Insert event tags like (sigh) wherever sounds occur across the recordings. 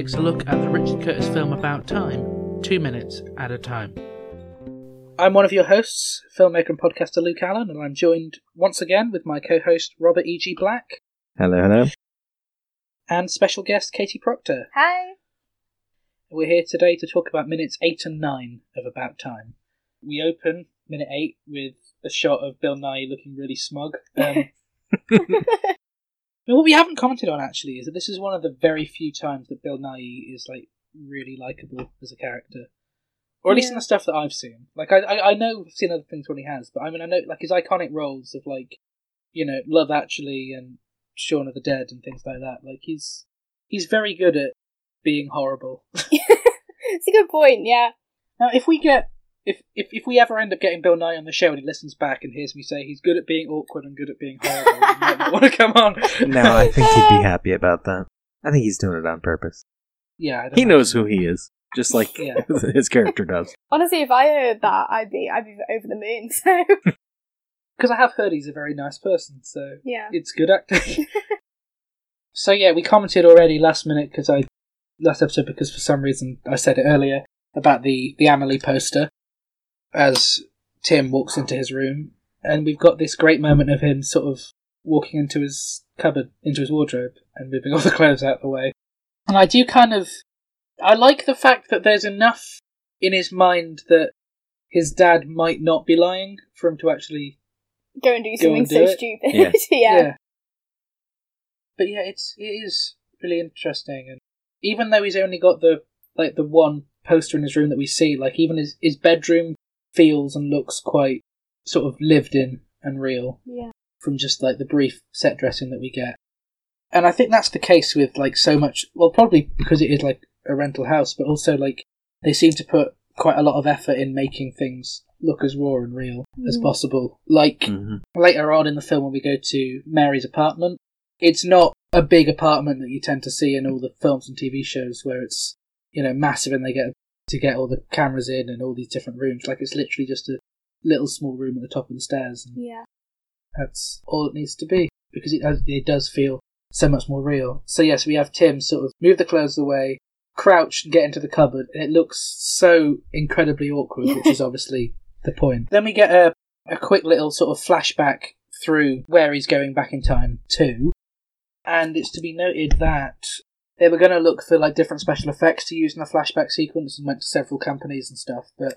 takes a look at the Richard Curtis film About Time, two minutes at a time. I'm one of your hosts, filmmaker and podcaster Luke Allen, and I'm joined once again with my co host Robert E.G. Black Hello, hello. and special guest Katie Proctor. Hi. We're here today to talk about minutes 8 and 9 of About Time. We open minute 8 with a shot of Bill Nighy looking really smug. Um, (laughs) (laughs) But what we haven't commented on actually is that this is one of the very few times that Bill Nighy is like really likable as a character, or at least in the stuff that I've seen. Like I, I, I know I've seen other things when he has, but I mean I know like his iconic roles of like, you know, Love Actually and Shaun of the Dead and things like that. Like he's he's very good at being horrible. (laughs) (laughs) it's a good point, yeah. Now, if we get if, if if we ever end up getting Bill Nighy on the show and he listens back and hears me say he's good at being awkward and good at being horrible, he might not want to (laughs) come on. No, I think he'd be (laughs) happy about that. I think he's doing it on purpose. yeah, I don't He know. knows who he is, just like Yeah. (laughs) his character does. Honestly, if I heard that, I'd be I'd be over the moon. So because I have heard he's a very nice person, so yeah. it's good acting. so yeah, we commented already last minute because I last episode because for some reason I said it earlier about the the Amelie poster as Tim walks into his room, and we've got this great moment of him sort of walking into his cupboard, into his wardrobe, and moving (laughs) all the clothes out of the way. And I do kind of, I like the fact that there's enough in his mind that his dad might not be lying for him to actually Go and do Go something and do so it. stupid. Yeah. (laughs) yeah. But yeah, it's it is really interesting, and even though he's only got the like the one poster in his room that we see, like even his his bedroom feels and looks quite sort of lived in and real Yeah. from just like the brief set dressing that we get. And I think that's the case with like so much. Well, probably because it is like a rental house, but also like they seem to put quite a lot of effort in making things look as raw and real as Mm. possible. Like hmm later on in the film when we go to Mary's apartment, it's not a big apartment that you tend to see in all the films and TV shows where it's you know massive and they get to get all the cameras in and all these different rooms. Like it's literally just a little small room at the top of the stairs, and Yeah. that's all it needs to be because it does- it does feel so much more real. So yes, we have Tim sort of move the clothes away, crouch and get into the cupboard, and it looks so incredibly awkward, which is (laughs) obviously the point. Then we get a a quick little sort of flashback through where he's going back in time to, and it's to be noted that they were going to look for like different special effects to use in the flashback sequence and went to several companies and stuff, but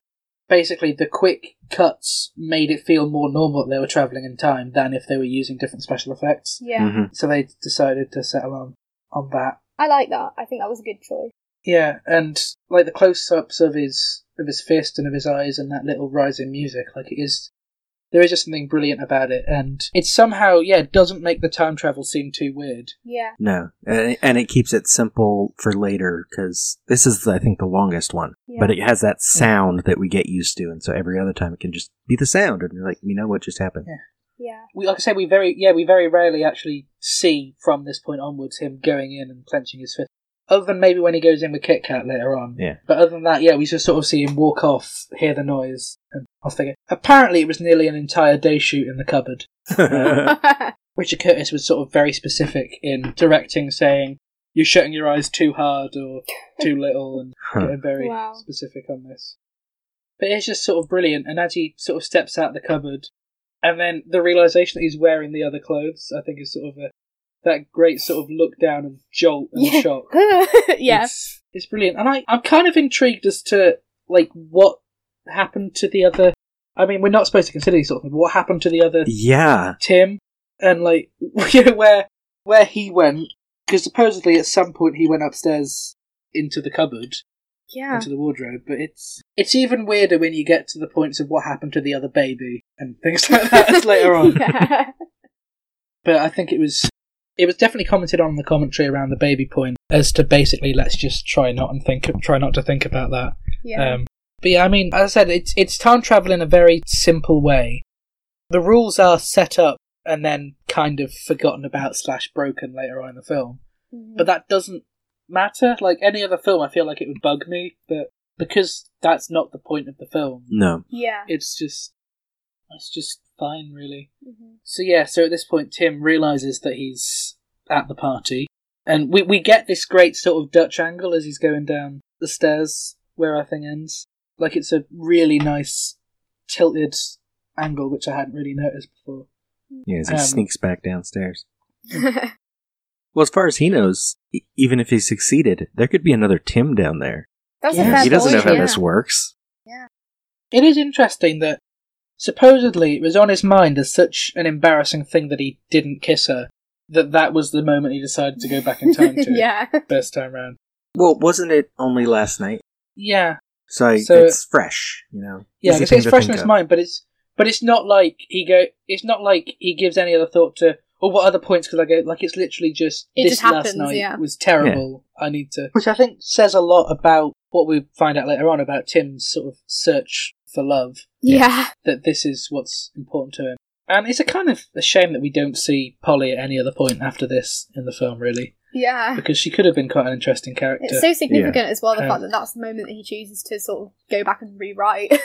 basically the quick cuts made it feel more normal that they were traveling in time than if they were using different special effects. Yeah. hmm So they decided to settle on on that. I like that. I think that was a good choice. Yeah, and like the close-ups of his of his fist and of his eyes and that little rising music, like it is. There is just something brilliant about it, and it somehow, yeah, doesn't make the time travel seem too weird. Yeah. No, and and it keeps it simple for later because this is, I think, the longest one. Yeah. But it has that sound that we get used to, and so every other time it can just be the sound, and you're like, we know what just happened. Yeah. yeah. We, like I say, we very, yeah, we very rarely actually see from this point onwards him going in and clenching his fist. Other than maybe when he goes in with Kit Kat later on. Yeah. But other than that, yeah, we just sort of see him walk off, hear the noise, and off they go. Apparently, it was nearly an entire day shoot in the cupboard. (laughs) (laughs) Richard Curtis was sort of very specific in directing, saying you're shutting your eyes too hard or too little, and getting very Wow. specific on this. But it's just sort of brilliant, and as he sort of steps out the cupboard, and then the realization that he's wearing the other clothes, I think is sort of a that great sort of look down and jolt and Yeah. shock. (laughs) yeah. It's, it's brilliant, and I I'm kind of intrigued as to like what happened to the other. I mean, we're not supposed to consider these sort of things, but what happened to the other yeah, Tim and like (laughs) you know, where where he went because supposedly at some point he went upstairs into the cupboard Yeah. into the wardrobe but it's it's even weirder when you get to the points of what happened to the other baby and things (laughs) like that (laughs) later on yeah. but I think it was it was definitely commented on in the commentary around the baby point as to basically let's just try not and think try not to think about that Yeah. um, but yeah, I mean, as I said, it's it's time travel in a very simple way. The rules are set up and then kind of forgotten about slash broken later on in the film, Mhm. but that doesn't matter. Like any other film, I feel like it would bug me, but because that's not the point of the film, no, yeah. it's just it's just fine, really. Mhm. So yeah, so at this point, Tim realizes that he's at the party, And we, we get this great sort of Dutch angle as he's going down the stairs where our thing ends. Like it's a really nice tilted angle, which I hadn't really noticed before. Yeah, as he Um, sneaks back downstairs. (laughs) Well, as far as he knows, e- even if he succeeded, there could be another Tim down there. That's Yeah, a fair he doesn't know how yeah. this works. Yeah, it is interesting that supposedly it was on his mind as such an embarrassing thing that he didn't kiss her that that was the moment he decided to go back in time to (laughs) yeah. first time round. Well, wasn't it only last night? Yeah, So, So- it's fresh, you know. yeah, it's, it's fresh in his mind, but it's but it's not like he go. It's not like he gives any other thought to. Or what other points could I go? Like it's literally just It this just last night yeah. was terrible. I need to, which I think says a lot about what we find out later on about Tim's sort of search for love. Yeah. that this is what's important to him. And it's a kind of a shame that we don't see Polly at any other point after this in the film, really, Yeah. because she could have been quite an interesting character. It's so significant as well, the Um, fact that that's the moment that he chooses to sort of go back and rewrite. (laughs)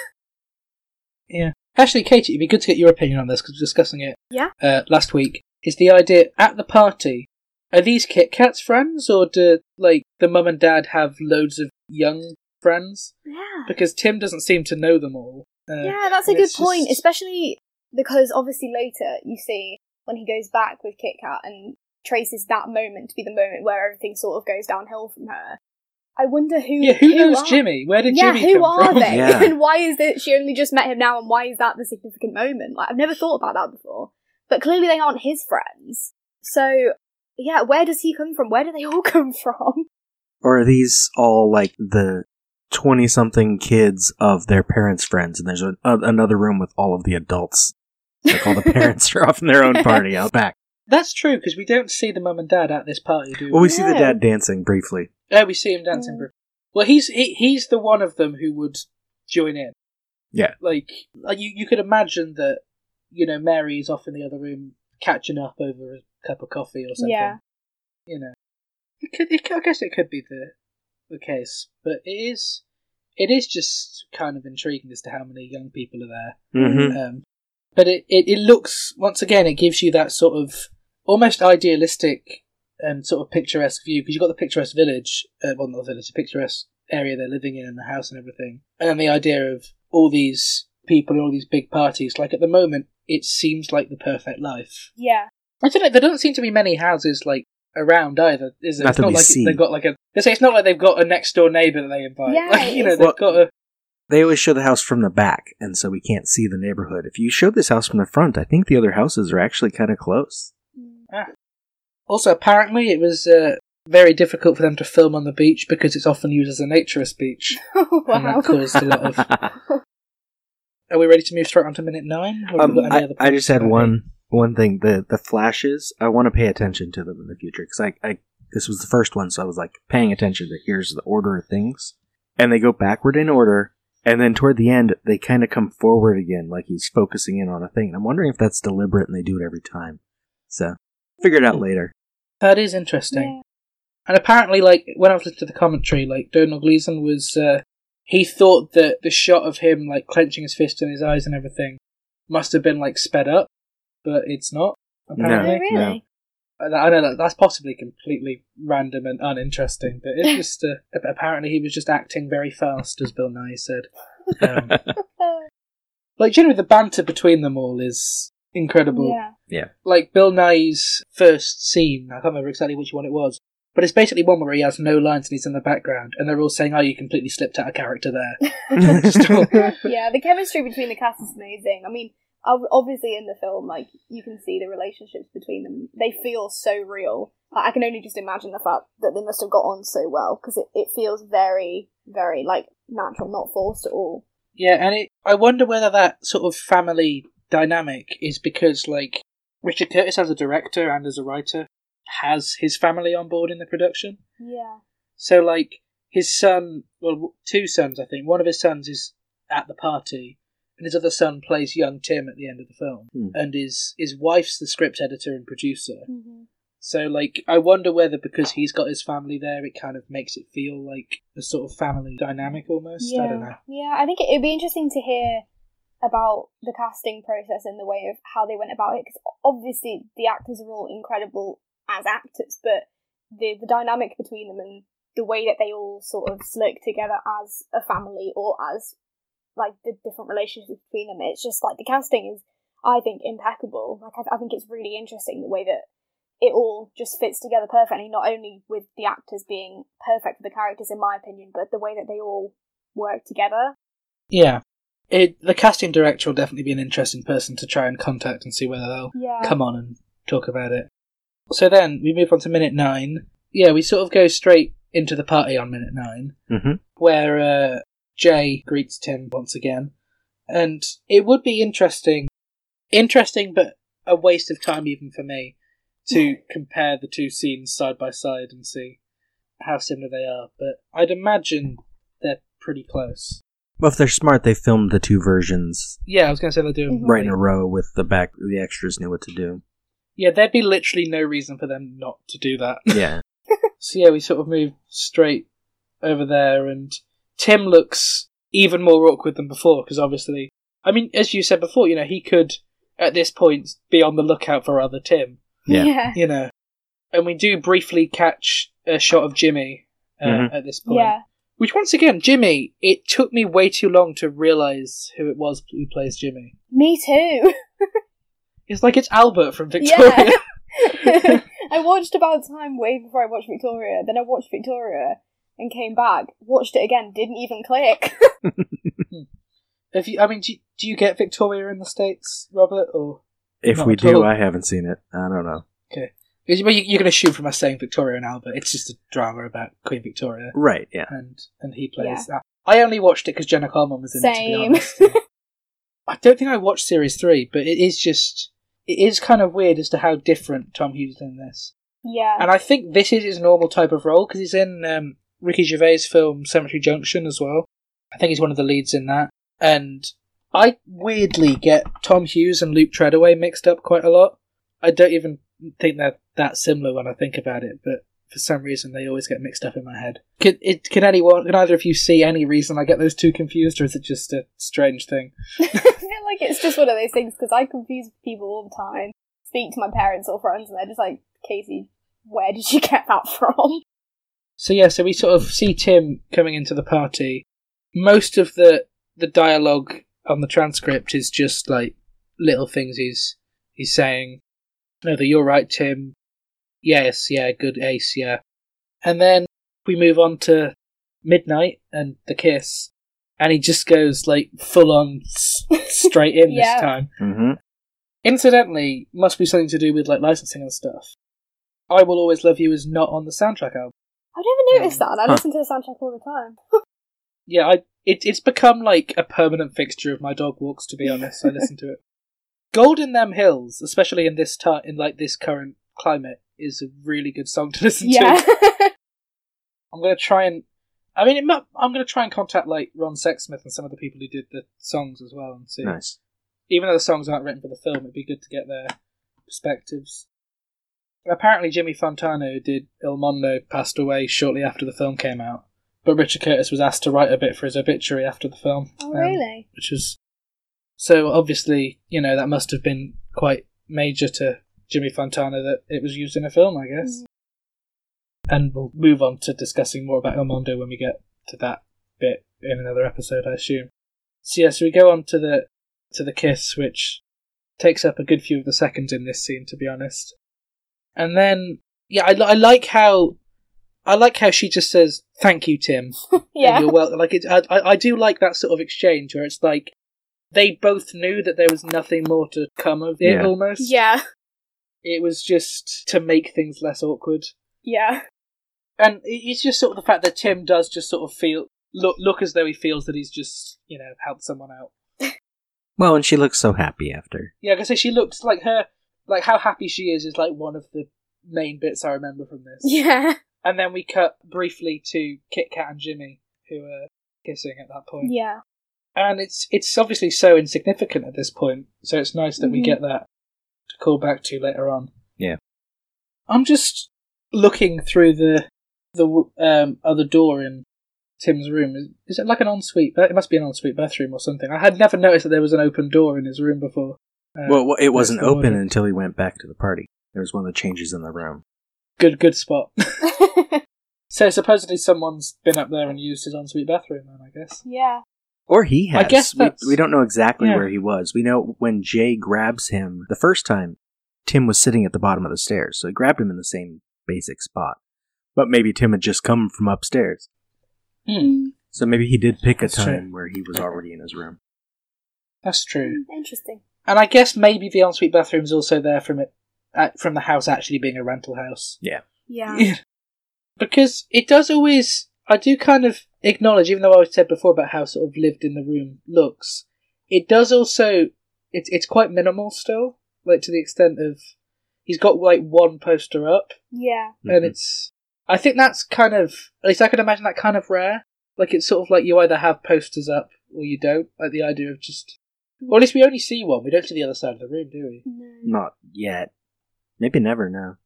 Yeah. Actually, Katie, it'd be good to get your opinion on this because we were discussing it Yeah. uh, last week. Is the idea at the party? Are these Kit Kats friends, or do like the mum and dad have loads of young friends? yeah. Because Tim doesn't seem to know them all. Uh, Yeah, that's a good point, just- especially because obviously later you see when he goes back with Kit Kat and traces that moment to be the moment where everything sort of goes downhill from her. I wonder who. Yeah, who, knows are- Jimmy? Where did yeah, Jimmy who are they? Yeah. (laughs) And why is it she only just met him now? And why is that the significant moment? Like I've never thought about that before. But clearly they aren't his friends. So yeah, where does he come from? Where do they all (laughs) come from? Or are these all like the 20 something kids of their parents' friends, and there's a, a, another room with all of the adults? Like all the (laughs) parents are off in their own party out back. That's true because we don't see the mum and dad at this party, do we? Well, we see the No. dad dancing briefly. Oh, we see him dancing. Mm. bro. Well, he's he, he's the one of them who would join in. Yeah. Like, like you, you could imagine that, you know, Mary is off in the other room catching up over a cup of coffee or something. Yeah. You know, it could, it, could- I guess it could be the the case, but it is it is just kind of intriguing as to how many young people are there. Mm-hmm. Um, but it, it, it looks once again it gives you that sort of almost idealistic and sort of picturesque view because you've got the picturesque village, uh, well not the village, the picturesque area they're living in and the house and everything, and then the idea of all these people and all these big parties. Like at the moment, it seems like the perfect life. Yeah. I feel like there don't seem to be many houses like around either. Is there? Not it's that not we like see. they've got like a. They say it's not like they've got a next door neighbour that they invite. Yeah, like, you know, they've got a. They always show the house from the back, and so we can't see the neighborhood. If you show this house from the front, I think the other houses are actually kind of close. Also, apparently, it was uh, very difficult for them to film on the beach because it's often used as a naturist beach, (laughs) and wow. that caused a lot of. (laughs) Are we ready to move straight on to minute nine? Or Um, any I, other I just had about it? one one thing. The the flashes. I want to pay attention to them in the future because I, I this was the first one, so I was like paying attention to here's the order of things, and they go backward in order, and then toward the end they kind of come forward again, like he's focusing in on a thing. And I'm wondering if that's deliberate and they do it every time. So figure it out later. That is interesting. And apparently, like when I was listening to the commentary, like Domhnall Gleeson was, uh, he thought that the shot of him like clenching his fist in his eyes and everything must have been like sped up, but it's not. Oh, Apparently, really? no. I I know that that's possibly completely random and uninteresting, but it's (laughs) just uh, apparently he was just acting very fast, as Bill Nighy said. (laughs) Um, like generally, the banter between them all is incredible. yeah. Like Bill Nighy's first scene, I can't remember exactly which one it was, but it's basically one where he has no lines and he's in the background, and they're all saying, "Oh, you completely slipped out of character there." (laughs) (laughs) (laughs) Yeah, the chemistry between the cast is amazing. I mean, obviously in the film, like you can see the relationships between them. They feel so real. Like, I can only just imagine the fact that they must have got on so well because it, it feels very, very like natural, not forced at all. Yeah, and it, I wonder whether that sort of family dynamic is because, like, Richard Curtis as a director and as a writer has his family on board in the production. Yeah. So, like, his son, well, two sons, I think. One of his sons is at the party, and his other son plays young Tim at the end of the film, Hmm. and his his wife's the script editor and producer. Mm-hmm. So, like, I wonder whether because he's got his family there, it kind of makes it feel like a sort of family dynamic almost. I don't know. Yeah, I think it'd be interesting to hear about the casting process and the way of how they went about it because obviously the actors are all incredible as actors, but the the dynamic between them and the way that they all sort of slick together as a family or as like the different relationships between them. It's just like the casting is, I think, impeccable. Like I, I think it's really interesting the way that it all just fits together perfectly. Not only with the actors being perfect for the characters, in my opinion, but the way that they all work together. Yeah. It, the casting director will definitely be an interesting person to try and contact and see whether they'll Yeah. come on and talk about it. So then we move on to minute nine. Yeah, we sort of go straight into the party on minute nine, Mm-hmm. where uh, Jay greets Tim once again. And it would be interesting, interesting, but a waste of time even for me, to compare the two scenes side by side and see how similar they are. But I'd imagine they're pretty close. Well, if they're smart, they filmed the two versions Yeah, I was going to say they're doing Mhm. right in a row with the back. The extras knew what to do. Yeah, there'd be literally no reason for them not to do that. (laughs) Yeah. (laughs) So yeah, we sort of move straight over there, and Tim looks even more awkward than before because obviously, I mean, as you said before, you know, he could at this point be on the lookout for other Tim, Yeah. yeah. you know, and we do briefly catch a shot of Jimmy uh, Mhm. at this point. Yeah. Which once again, Jimmy, it took me way too long to realize who it was who plays Jimmy. Me too. (laughs) It's like it's Albert from Victoria. Yeah. (laughs) (laughs) I watched about time way before I watched Victoria. Then I watched Victoria and came back, watched it again, didn't even click. Have you? I mean, do you, do you get Victoria in the states, Robert? Or If we do. I haven't seen it. I don't know. Because you, you can assume from us saying Victoria and Albert, it's just a drama about Queen Victoria, Right. Yeah. and and he plays that. I only watched it because Jenna Coleman was in it. To Same. be honest, (laughs) I don't think I watched series three, but it is just it is kind of weird as to how different Tom Hughes is in this, yeah. and I think this is his normal type of role because he's in um, Ricky Gervais' film Cemetery Junction as well. I think he's one of the leads in that, and I weirdly get Tom Hughes and Luke Treadaway mixed up quite a lot. I don't even think they're that similar when I think about it, but for some reason they always get mixed up in my head. Can, it, can anyone, can either of you see any reason I get those two confused, or is it just a strange thing? (laughs) I feel like it's just one of those things because I confuse people all the time. Speak to my parents or friends, and they're just like, "Casey, where did you get that from?" (laughs) So yeah, so we sort of see Tim coming into the party. Most of the the dialogue on the transcript is just like little things he's he's saying. No, that you're right, Tim. Yes, yeah, good ace, yeah. And then we move on to midnight and the kiss, and he just goes like full on s- straight in (laughs) Yeah. this time. Mm-hmm. Incidentally, must be something to do with like licensing and stuff. I will always love you is not on the soundtrack album. I never noticed that, and I Huh. listen to the soundtrack all the time. (laughs) Yeah, I it, it's become like a permanent fixture of my dog walks. To be honest, I listen to it. Gold in them hills, especially in this ti in like this current climate, is a really good song to (laughs) listen yeah. to. (laughs) I'm gonna try and, I mean, it might, I'm gonna try and contact like Ron Sexsmith and some of the people who did the songs as well and see. Nice. Even though the songs aren't written for the film, it'd be good to get their perspectives. Apparently, Jimmy Fontana, who did Il Mondo, passed away shortly after the film came out. But Richard Curtis was asked to write a bit for his obituary after the film. oh, um, really? which was so obviously, you know, that must have been quite major to Jimmy Fontana that it was used in a film, I guess. Mm. And we'll move on to discussing more about El Mondo when we get to that bit in another episode, I assume. So yeah, so we go on to the to the kiss, which takes up a good few of the seconds in this scene, to be honest. And then, yeah, I, I like how I like how she just says, "Thank you, Tim." (laughs) Yeah. and you're well. Like it, I, I I do like that sort of exchange where it's like they both knew that there was nothing more to come of it. Yeah. Almost, Yeah. It was just to make things less awkward, Yeah. and it- it's just sort of the fact that Tim does just sort of feel look look as though he feels that he's just you know helped someone out. (laughs) Well, and she looks so happy after. Yeah, because she looks like her, like how happy she is is like one of the main bits I remember from this. Yeah. (laughs) And then we cut briefly to Kit Kat and Jimmy who are kissing at that point. Yeah. And it's it's obviously so insignificant at this point. So it's nice that we Mhm. get that to call back to later on. Yeah. I'm just looking through the the um, other door in Tim's room. Is, is it like an ensuite? It must be an ensuite bathroom or something. I had never noticed that there was an open door in his room before. Uh, Well, it wasn't open order. until he went back to the party. There was one of the changes in the room. Good, good spot. (laughs) so supposedly someone's been up there and used his ensuite bathroom, then I guess. yeah. Or he has. I guess we, that's- we don't know exactly Yeah. where he was. We know when Jay grabs him the first time, Tim was sitting at the bottom of the stairs, so he grabbed him in the same basic spot. But maybe Tim had just come from upstairs. Hmm, So maybe he did pick a That's true. time where he was already in his room. that's true. Interesting. And I guess maybe the ensuite bathroom's also there from it, uh, from the house actually being a rental house. Yeah. Yeah. (laughs) because it does always. I do kind of acknowledge, even though I said before about how sort of lived in the room looks, it does also. It's it's quite minimal still, like to the extent of he's got like one poster up, Yeah. and Mhm. it's. I think that's kind of at least I can imagine that kind of rare. Like it's sort of like you either have posters up or you don't. Like the idea of just. Or at least we only see one. We don't see the other side of the room, do we? No. Not yet. Maybe never. No.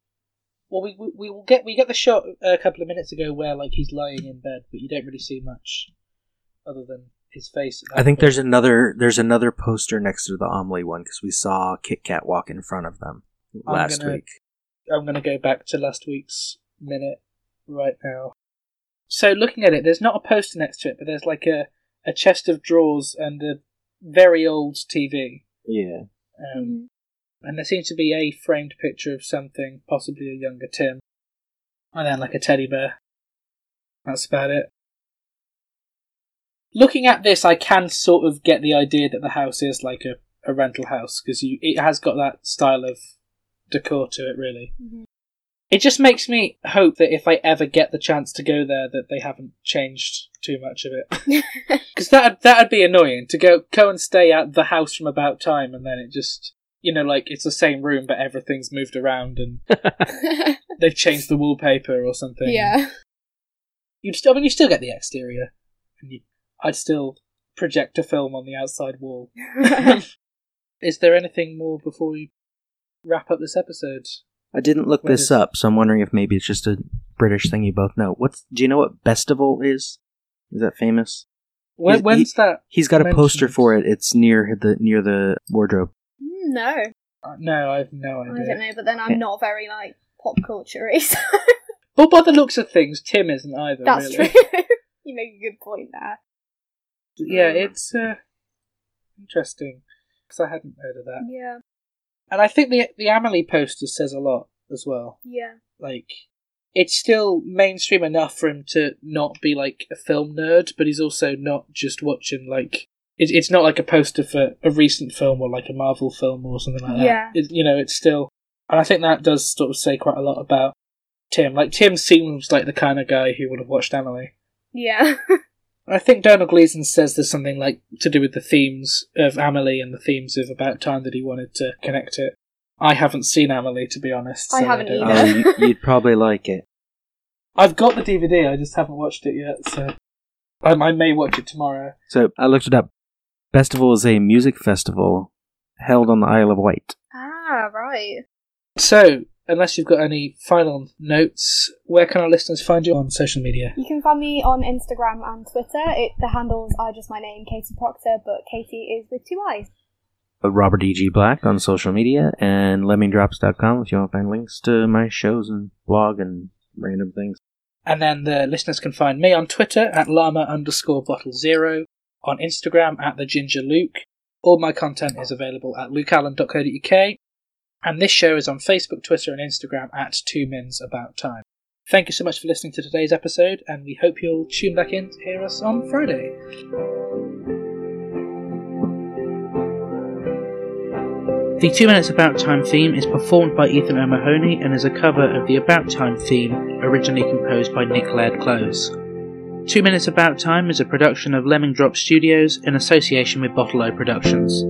Well, we, we we will get we get the shot a couple of minutes ago where like he's lying in bed, but you don't really see much other than his face. I think point. there's another. There's another poster next to the Amelie one because we saw Kit Kat walk in front of them I'm last gonna- week. I'm going to go back to last week's minute right now. So looking at it, there's not a poster next to it, but there's like a a chest of drawers and a very old TV. Yeah. Um, Mhm. And there seems to be a framed picture of something, possibly a younger Tim, and then like a teddy bear. That's about it. Looking at this, I can sort of get the idea that the house is like a, a rental house because it has got that style of decor to it. Really, Mhm. it just makes me hope that if I ever get the chance to go there, that they haven't changed too much of it. (laughs) (laughs) Because that that'd be annoying to go go and stay at the house from about time, and then it just you know like it's the same room, but everything's moved around and (laughs) (laughs) they've changed the wallpaper or something. yeah. you'd still I mean you still get the exterior, and you, I'd still project a film on the outside wall. (laughs) Is there anything more before we wrap up this episode? I didn't look What this is- up, so I'm wondering if maybe it's just a British thing you both know. What's do you know what Bestival is? Is that famous? When, He's- when's that? He's got a poster for it. It's near the near the wardrobe. No, Uh, No, I have no idea. I don't know. But then I'm not very like pop culture (laughs) so Well, by the looks of things, Tim isn't either. that's really. true. (laughs) you make a good point there. Yeah, it's uh, interesting because I hadn't heard of that, Yeah, and I think the the Amelie poster says a lot as well. yeah, Like, it's still mainstream enough for him to not be like a film nerd, but he's also not just watching like. It, it's not like a poster for a recent film or like a Marvel film or something like that. Yeah. It, you know, it's still, and I think that does sort of say quite a lot about Tim. Like Tim seems like the kind of guy who would have watched Amelie. yeah. (laughs) I think Domhnall Gleeson says there's something like to do with the themes of Amelie and the themes of About Time that he wanted to connect it. I haven't seen Amelie to be honest. I haven't don't either. Oh, you, you'd probably like it. (laughs) I've got the DVD. I just haven't watched it yet, so I, I may watch it tomorrow. So I looked it up. Bestival is a music festival held on the Isle of Wight. ah, right. So, unless you've got any final notes, where can our listeners find you on social media? You can find me on Instagram and Twitter. It, the handles are just my name, Katie Proctor, but Katie is with two eyes. Uh, Robert E.G. Black on social media and lemmingdrops.com if you want to find links to my shows and blog and random things. And then the listeners can find me on Twitter at llama underscore bottle zero, on Instagram at the ginger luke. All my content is available at lukeallen.co.uk, and this show is on Facebook, Twitter, and Instagram at Two Mins About Time. Thank you so much for listening to today's episode, and we hope you'll tune back in to hear us on Friday. The Two Minutes About Time theme is performed by Ethan O'Mahony and is a cover of the About Time theme originally composed by Nick Laird-Clowes. Two Minutes About Time is a production of Lemming Drop Studios in association with Bottle O Productions.